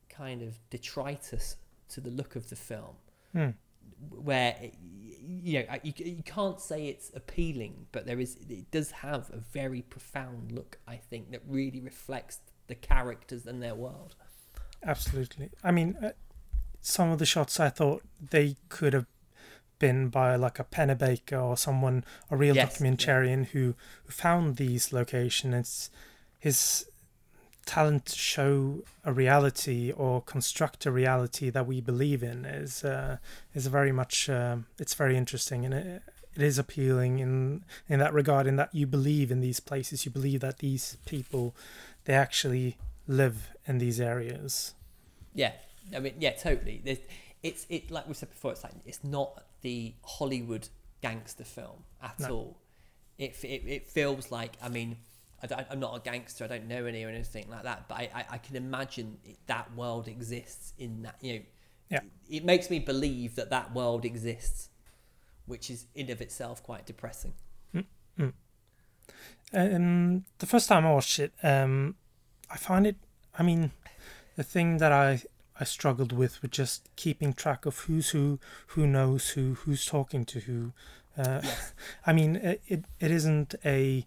B: kind of detritus to the look of the film,
A: Hmm.
B: Where it, you know you, you can't say it's appealing, but there is it does have a very profound look. I think that really reflects the characters and their world.
A: Absolutely. I mean, uh, some of the shots I thought they could have been by like a Pennebaker or someone, a real
B: Yes, yeah.
A: documentarian who, who found these locations. His talent to show a reality or construct a reality that we believe in is uh, is very much um it's very interesting and it, it is appealing in in that regard in that you believe in these places you believe that these people they actually live in these areas
B: Yeah, I mean, yeah, totally. There's, it's it like we said before. It's like it's not the Hollywood gangster film at
A: No.
B: all. It, it it feels like I mean, I I'm not a gangster. I don't know any or anything like that. But I I, I can imagine it, that world exists in that. You know,
A: Yeah.
B: It makes me believe that that world exists, which is in of itself quite depressing.
A: Um, the first time I watched it, um, I find it. I mean, the thing that I I struggled with was just keeping track of who's who, who knows who, who's talking to who. Uh, (laughs) I mean, it, it it isn't a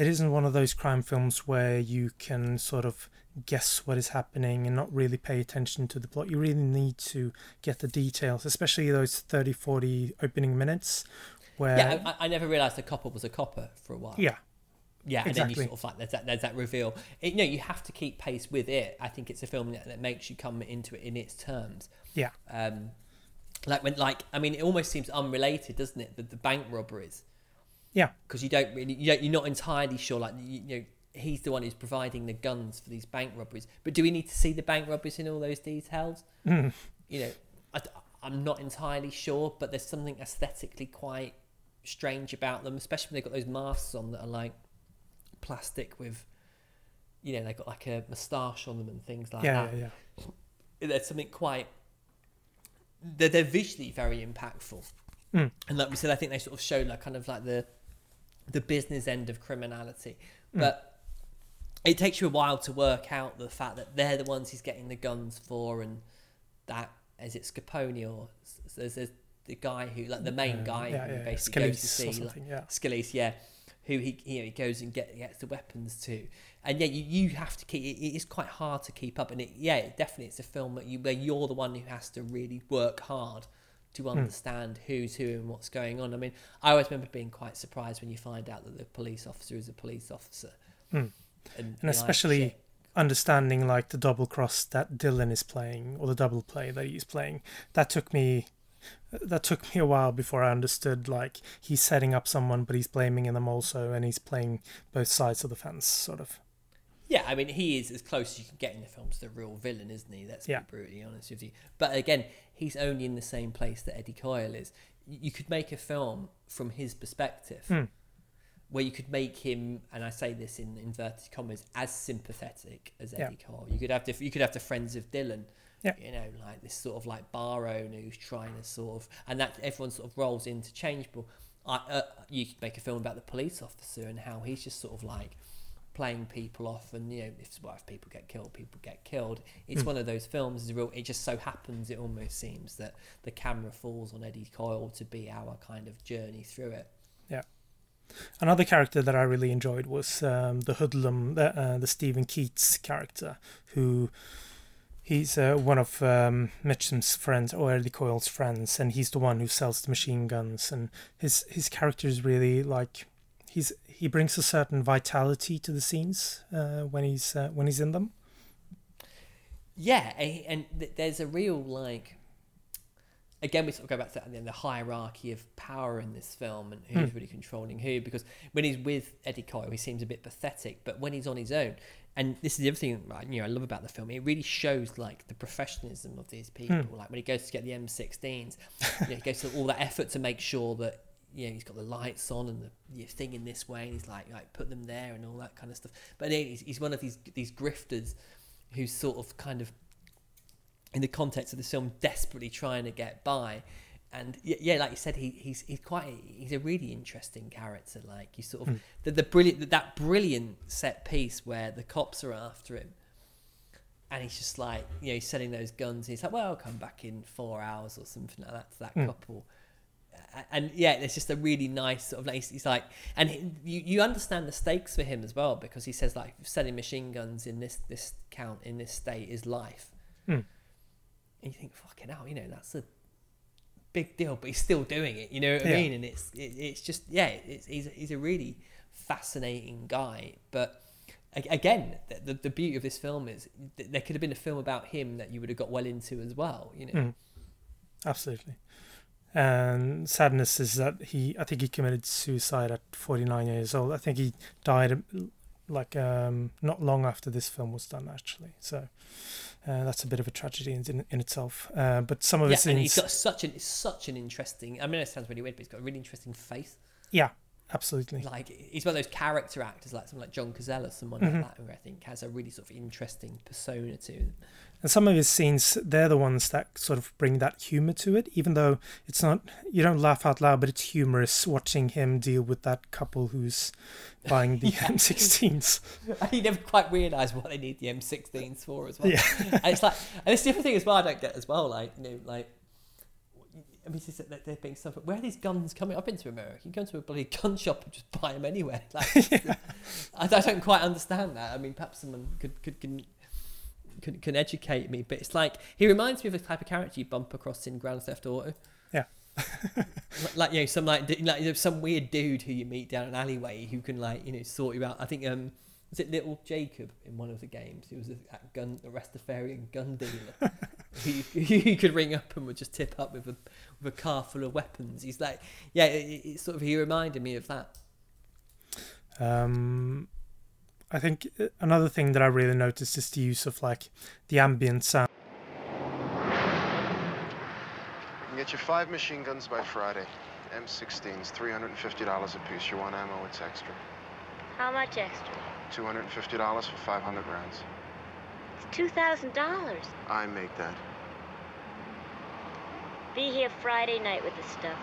A: it isn't one of those crime films where you can sort of guess what is happening and not really pay attention to the plot. You really need to get the details, especially those 30, 40 opening minutes where
B: yeah, I, I never realised a copper was a copper for a while.
A: yeah,
B: Yeah, and then you sort of like there's that there's that reveal. It, you know, you have to keep pace with it. I think it's a film that, that makes you come into it in its terms.
A: yeah.
B: Um, like when like I mean, it almost seems unrelated, doesn't it? The, the bank robberies
A: Yeah,
B: because you don't really you don't, you're not entirely sure. Like you, you know, he's the one who's providing the guns for these bank robberies. But do we need to see the bank robberies in all those details?
A: Mm.
B: You know, I, am not entirely sure, but there's something aesthetically quite strange about them, especially when they've got those masks on that are like plastic with, you know, they've got like a moustache on them and things like
A: yeah,
B: that.
A: yeah, yeah.
B: There's something quite. They're, they're visually very impactful,
A: Mm.
B: and like we said, I think they sort of show like kind of like the, the business end of criminality,
A: Mm.
B: but it takes you a while to work out the fact that they're the ones he's getting the guns for, and that is it Scapone or there's, there's the guy who like the main
A: Yeah,
B: guy
A: yeah,
B: who
A: yeah,
B: basically goes to see like,
A: something, yeah.
B: Scalise, yeah, who he you know he goes and get gets the weapons to, and yeah, you, you have to keep. It, it is quite hard to keep up, and it yeah, it definitely it's a film that you where you're the one who has to really work hard to
A: Hmm.
B: understand who's who and what's going on. I mean, I always remember being quite surprised when you find out that the police officer is a police officer, and,
A: Hmm. and
B: you're like,
A: especially understanding like the double cross that Dillon is playing or the double play that he's playing that took me that took me a while before I understood like he's setting up someone but he's blaming them also and he's playing both sides of the fence sort of
B: Yeah, I mean, he is as close as you can get in the film to the real villain, isn't he? Let's
A: Yeah.
B: be brutally honest with you. But again, he's only in the same place that Eddie Coyle is. You could make a film from his perspective,
A: Hmm.
B: where you could make him, and I say this in inverted commas, as sympathetic as
A: Yeah.
B: Eddie Coyle. You could have the, you could have the friends of Dillon.
A: Yeah.
B: You know, like this sort of like bar owner who's trying to sort of, and that everyone sort of rolls interchangeable. I, uh, you could make a film about the police officer and how he's just sort of like playing people off and you know if, well, if people get killed people get killed. It's
A: Mm.
B: one of those films is real it just so happens it almost seems that the camera falls on eddie coyle to be our kind of journey through it.
A: Yeah. Another character that I really enjoyed was um, the hoodlum the, uh, the Steven Keats character who he's uh, one of um, Mitchum's friends or Eddie Coyle's friends and he's the one who sells the machine guns and his his character is really like he's he brings a certain vitality to the scenes uh, when he's uh, when he's in them
B: yeah and there's a real like again we sort of go back to the, the hierarchy of power in this film and who's
A: Hmm.
B: really controlling who because when he's with eddie coyle he seems a bit pathetic but when he's on his own and this is the other thing you know i love about the film it really shows like the professionalism of these people
A: Hmm.
B: like when he goes to get the m16s you know, he goes to all that effort to make sure that you know, he's got the lights on and the you know, thing in this way, and he's like, like put them there and all that kind of stuff. But then he's, he's one of these these grifters who's sort of kind of in the context of the film desperately trying to get by and yeah like you said he, he's he's quite he's a really interesting character like you sort of
A: Hmm.
B: the, the brilliant that brilliant set piece where the cops are after him and he's just like, you know, he's selling those guns. He's like, well, I'll come back in four hours or something like that to that
A: Mm.
B: couple. And yeah, it's just a really nice sort of like he's like, and he, you you understand the stakes for him as well because he says like selling machine guns in this this count in this state is life.
A: Mm.
B: And you think, fucking hell, you know, that's a big deal, but he's still doing it. You know what I mean? And it's it, it's just yeah, it's, he's he's a really fascinating guy. But again, the, the the beauty of this film is th- there could have been a film about him that you would have got well into as well. You know,
A: Mm. Absolutely. And sadness is that he, I think he committed suicide at 49 years old. I think he died like um, not long after this film was done, actually. So uh, that's a bit of a tragedy in, in, itself. Uh, but some of
B: yeah,
A: his
B: and he's
A: scenes,
B: got such an such an interesting. I mean, it sounds really weird, but he's got a really interesting face.
A: yeah, absolutely.
B: Like he's one of those character actors, like someone like John Cazale, someone
A: Mhm.
B: like that, who I think has a really sort of interesting persona to him.
A: And some of his scenes, they're the ones that sort of bring that humor to it, even though it's not, you don't laugh out loud, but it's humorous watching him deal with that couple who's buying the (laughs)
B: Yeah.
A: M16s.
B: you (laughs) never quite realise what they need the M16s for as well.
A: Yeah.
B: and it's like, and it's the other thing as well. I don't get as well. Like, you know, like, I mean, it's that they're being stuff. Where are these guns coming up into America? You go to a bloody gun shop and just buy them anywhere. (laughs) Like, I, I don't quite understand that. I mean, perhaps someone could could can. Can, can educate me, but it's like he reminds me of the type of character you bump across in Grand Theft Auto.
A: Yeah. (laughs)
B: Like- you know, some like like you know, some weird dude who you meet down an alleyway who can like you know sort you out. I think um was it Little Jacob in one of the games? He was a, a gun a Rastafarian gun dealer. (laughs) he, who could ring up and would just tip up with a with a car full of weapons. He's like, yeah, it, it, sort of he reminded me of that.
A: Um, I think uh, another thing that I really noticed is the use of like the ambient sound.
F: You can get your five machine guns by Friday. M16s, $350 a piece. You want ammo, it's extra.
I: How much extra?
F: $250 for 500 rounds.
I: It's two thousand dollars.
F: I make that.
I: Be here Friday night with the stuff.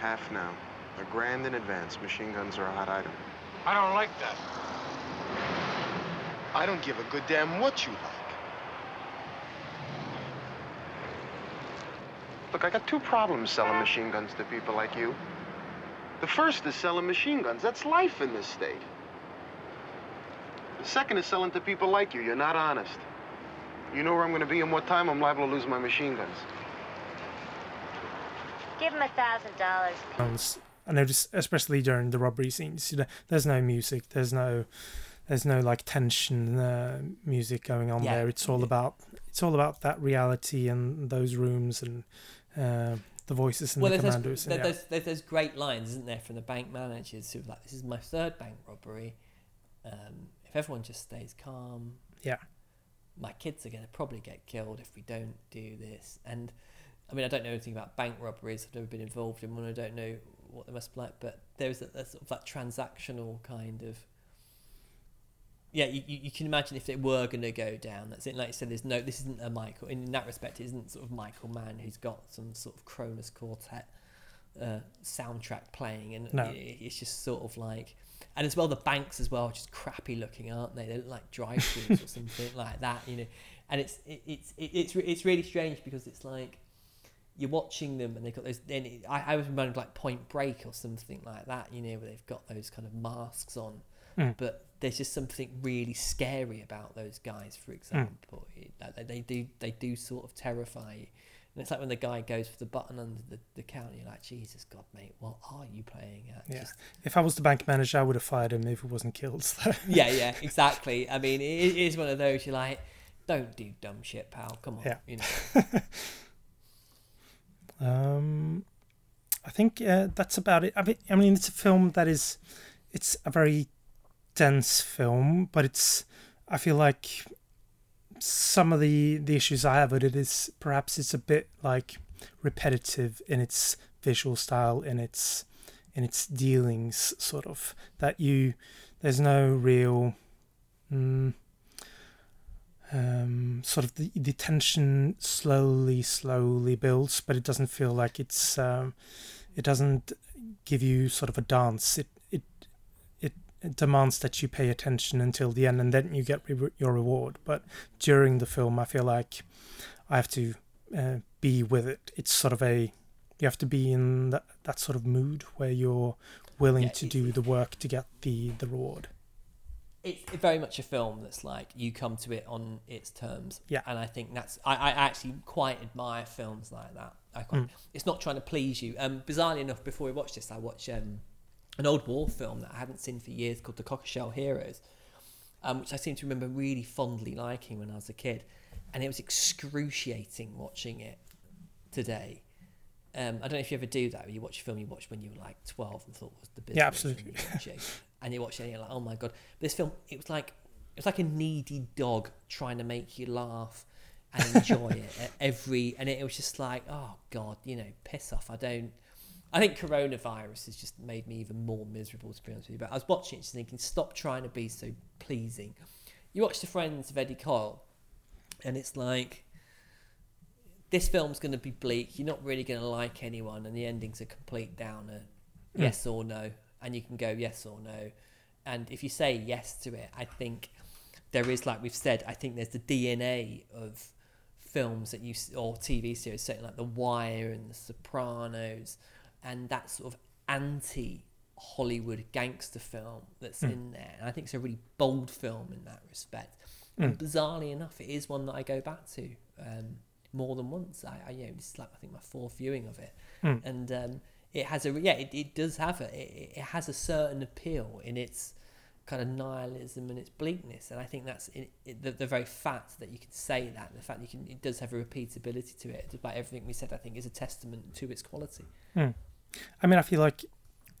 F: Half now. A grand in advance. Machine guns are a hot item.
H: I don't like that.
F: I don't give a good damn what you like. Look, I got two problems selling machine guns to people like you. The first is selling machine guns. That's life in this state. The second is selling to people like you. You're not honest. You know where I'm going to be and what time I'm liable to lose my machine guns.
I: Give him a thousand dollars.
A: sounds. I noticed, especially during the robbery scenes, you know, there's no music, there's no, there's no like tension uh, music going on
B: Yeah.
A: there. It's all about, it's all about that reality and those rooms and uh, the voices and
B: well,
A: the
B: there's
A: commandos.
B: those,
A: and yeah.
B: there's, there's great lines, isn't there, from the bank managers who are like, "This is my third bank robbery. Um, if everyone just stays calm,
A: Yeah.
B: my kids are going to probably get killed if we don't do this." And I mean, I don't know anything about bank robberies. I've never been involved in one. I don't know what they must be like, but there's a, a sort of that transactional kind of. Yeah, you, you can imagine if it were going to go down. That's it. Like you said, there's no. This isn't a Michael. In that respect, it isn't sort of Michael Mann who's got some sort of Kronos Quartet uh, soundtrack playing, and
A: No.
B: it, it's just sort of like, and as well the banks as well, are just crappy looking, aren't they? They look like drive-throughs or something like that, you know. And it's it, it's it, it's it's really strange because it's like you're watching them and they've got those. Then it, I, I was reminded of like Point Break or something like that, you know, where they've got those kind of masks on,
A: Mm.
B: but there's just something really scary about those guys. For example, It- that they, they do they do sort of terrify you. And it's like when the guy goes for the button under the, the counter, you're like, Jesus God, mate, what are you playing at?
A: Yeah.
B: Just-
A: If I was the bank manager, I would have fired him if he wasn't killed. So.
B: yeah, yeah, (laughs) exactly. I mean, it, it is one of those you're like, don't do dumb shit, pal. Come on,
A: Yeah.
B: you know. (laughs)
A: Um, I think uh, that's about it. I mean, I mean, it's a film that is, it's a very dense film, but it's. I feel like some of the the issues I have with it is perhaps it's a bit like repetitive in its visual style, in its in its dealings, sort of that you. There's no real. Mm, um, sort of the, the tension slowly, slowly builds, but it doesn't feel like it's. Um, it doesn't give you sort of a dance. It it demands that you pay attention until the end, and then you get re- your reward. But during the film, I feel like I have to uh, be with it. It's sort of a you have to be in that, that sort of mood where you're willing
B: Yeah,
A: to
B: it-
A: do the work to get the the reward.
B: it's very much a film that's like you come to it on its terms.
A: Yeah.
B: And I think that's I, I actually quite admire films like that. I quite,
A: Mm.
B: It's not trying to please you. Um, bizarrely enough, before we watched this, I watched um, an old war film that I hadn't seen for years called The Cockleshell Heroes, um, which I seem to remember really fondly liking when I was a kid, and it was excruciating watching it today. Um, I don't know if you ever do that. Where you watch a film you watched when you were like twelve and thought was the business.
A: Yeah, absolutely.
B: it, (laughs) and you watch it and you're like, oh my god. This film, it was like it was like a needy dog trying to make you laugh and enjoy (laughs) it at every, and it was just like, oh god, you know, piss off. I don't. I think coronavirus has just made me even more miserable to be honest with you. But I was watching it, just thinking, stop trying to be so pleasing. You watch The Friends of Eddie Coyle, and it's like this film's going to be bleak. You're not really going to like anyone, and the ending's a complete downer.
A: Mm.
B: Yes or no, and you can go yes or no. And if you say yes to it, I think there is, like we've said, I think there's the DNA of films that you or TV series, certainly like The Wire and The Sopranos, and that sort of anti Hollywood gangster film that's
A: Mm.
B: in there. And I think it's a really bold film in that respect.
A: Mm.
B: And bizarrely enough, it is one that I go back to um, more than once. I, I you know this is like I think my fourth viewing of it,
A: Mm.
B: and um, it has a yeah it, it does have a it, it has a certain appeal in its kind of nihilism and its bleakness, and I think that's it, it, the, the very fact that you can say that the fact you can it does have a repeatability to it, despite everything we said, I think is a testament to its quality.
A: I mean, I feel like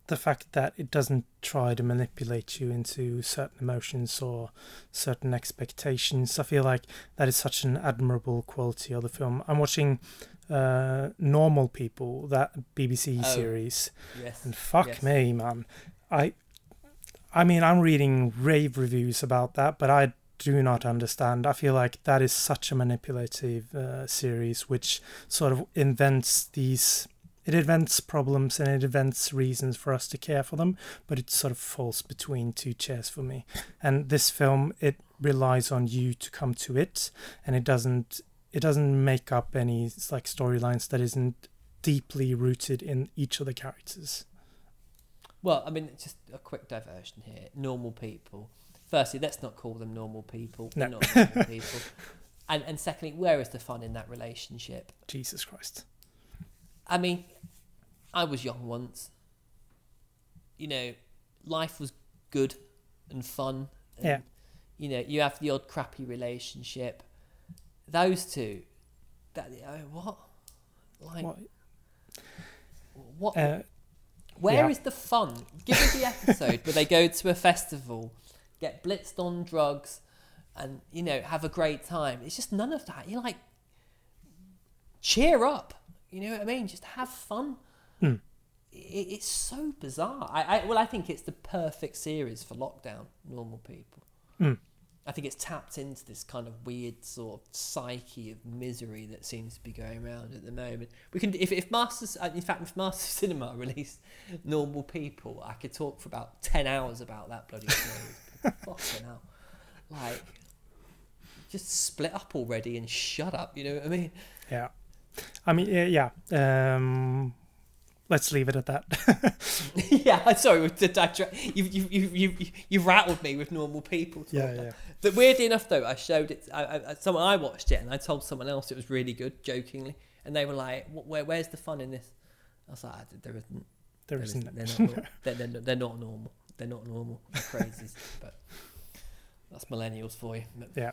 A: the fact that it doesn't try to manipulate you into certain emotions or certain expectations, I feel like that is such an admirable quality of the film. I'm watching uh, Normal People, that BBC
B: Oh,
A: series,
B: yes,
A: and fuck
B: yes.
A: me, man. I, I mean, I'm reading rave reviews about that, but I do not understand. I feel like that is such a manipulative uh, series, which sort of invents these. It invents problems and it invents reasons for us to care for them, but it sort of falls between two chairs for me. And this film, it relies on you to come to it, and it doesn't. It doesn't make up any like storylines that isn't deeply rooted in each of the characters.
B: Well, I mean, just a quick diversion here. Normal people. Firstly, let's not call them normal people. They're
A: No.
B: not normal people. And and secondly, where is the fun in that relationship? (laughs)
A: Jesus Christ.
B: I mean, I was young once. You know, life was good and fun. And,
A: Yeah.
B: You know, you have the odd crappy relationship. Those two, that uh, what, like
A: What?
B: what?
A: Uh,
B: Where is
A: yeah.
B: the fun? Give me the episode where they go to a festival, get blitzed on drugs, and you know have a great time. It's just none of that. You're like, cheer up. You know what I mean? Just have fun.
A: Hmm.
B: It, it's so bizarre. I, I well, I think it's the perfect series for lockdown. Normal people.
A: Hmm.
B: I think it's tapped into this kind of weird sort of psyche of misery that seems to be going around at the moment. We can, if, if Masters, uh, in fact, if Masters (laughs) Cinema released Normal People, I could talk for about ten hours about that bloody series. (laughs) Fucking hell, like, just split up already and shut up. You know what I mean?
A: Yeah. I mean, yeah. yeah. Um, let's leave it at that. (laughs) (laughs)
B: yeah, sorry with the digra- you you you you you rattled me with Normal People.
A: Yeah, yeah.
B: But weirdly enough, though, I showed it. I, I, someone I watched it, and I told someone else it was really good, jokingly, and they were like, "Wh- "Where, where's the fun in this?" I was like, "Ah, "There isn't.
A: There
B: There
A: isn't.
B: They're not. (laughs) they're, they're, they're not normal. They're not normal. They're crazies." but that's millennials for you.
A: Yeah.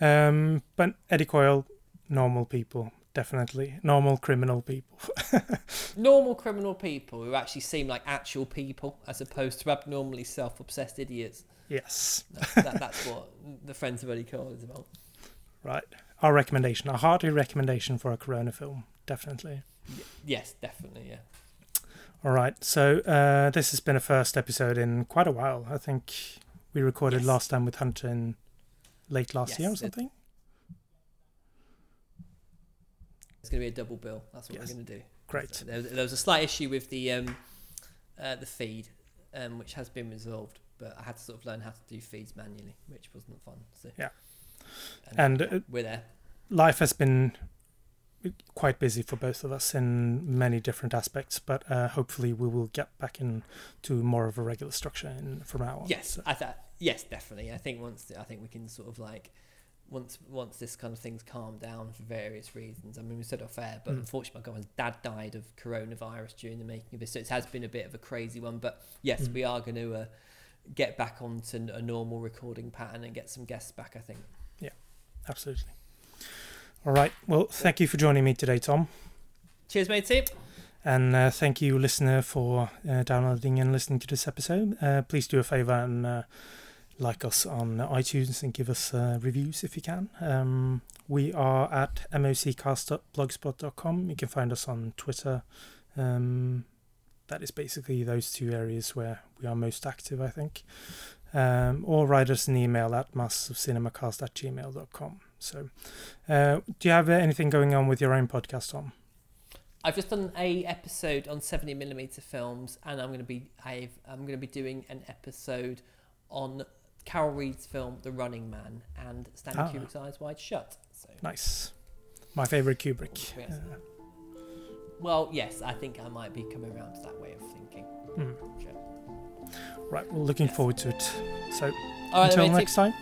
A: Um, but Eddie Coyle, normal people, definitely normal criminal people. (laughs)
B: Normal criminal people who actually seem like actual people, as opposed to abnormally self-obsessed idiots.
A: yes.
B: That's, that, (laughs) that's what the Friends of Eddie Coyle is about.
A: Right. Our recommendation, a hearty recommendation for a Corona film, definitely.
B: Yes, definitely. Yeah.
A: All right. So uh, this has been a first episode in quite a while. I think we recorded
B: Yes.
A: last time with Hunter in late last year or
B: something it-
A: something.
B: It's going to be a double bill. That's what
A: Yes.
B: we're going to do.
A: Great.
B: So there, there was a slight issue with the um, uh, the feed, um, which has been resolved. But I had to sort of learn how to do feeds manually, which wasn't fun. So
A: Yeah.
B: and,
A: And, uh,
B: we're there.
A: life has been quite busy for both of us in many different aspects, but uh, hopefully we will get back into more of a regular structure in, from now on.
B: Yes,
A: So,
B: I thought yes, definitely. I think once I think we can sort of like once once this kind of thing's calmed down for various reasons. I mean, we said off air, but
A: Mm.
B: unfortunately, my girlfriend's dad died of coronavirus during the making of this, so it has been a bit of a crazy one. But yes,
A: Mm.
B: we are going to uh, get back onto a normal recording pattern and get some guests back. I think.
A: Yeah, absolutely. All right. Well, thank you for joining me today, Tom.
B: Cheers, matey.
A: And uh, thank you, listener, for uh, downloading and listening to this episode. Uh, please do a favor and uh, like us on iTunes and give us uh, reviews if you can. Um, we are at moccast.blogspot.com. You can find us on Twitter. Um, that is basically those two areas where we are most active, I think. Um, or write us an email at massofcinemacast. So, uh, do you have anything going on with your own podcast, Tom?
B: I've just done a episode on 70 millimeter films, and I'm going to be I've, I'm going to be doing an episode on Carol Reed's film The Running Man and Stanley
A: Ah.
B: Kubrick's Eyes Wide Shut. So,
A: Nice. My favorite Kubrick.
B: Yes.
A: Uh,
B: well, yes, I think I might be coming around to that way of thinking.
A: Hmm.
B: Sure.
A: right, well, looking
B: Yes.
A: forward to it. So,
B: All right,
A: until
B: matey.
A: next time.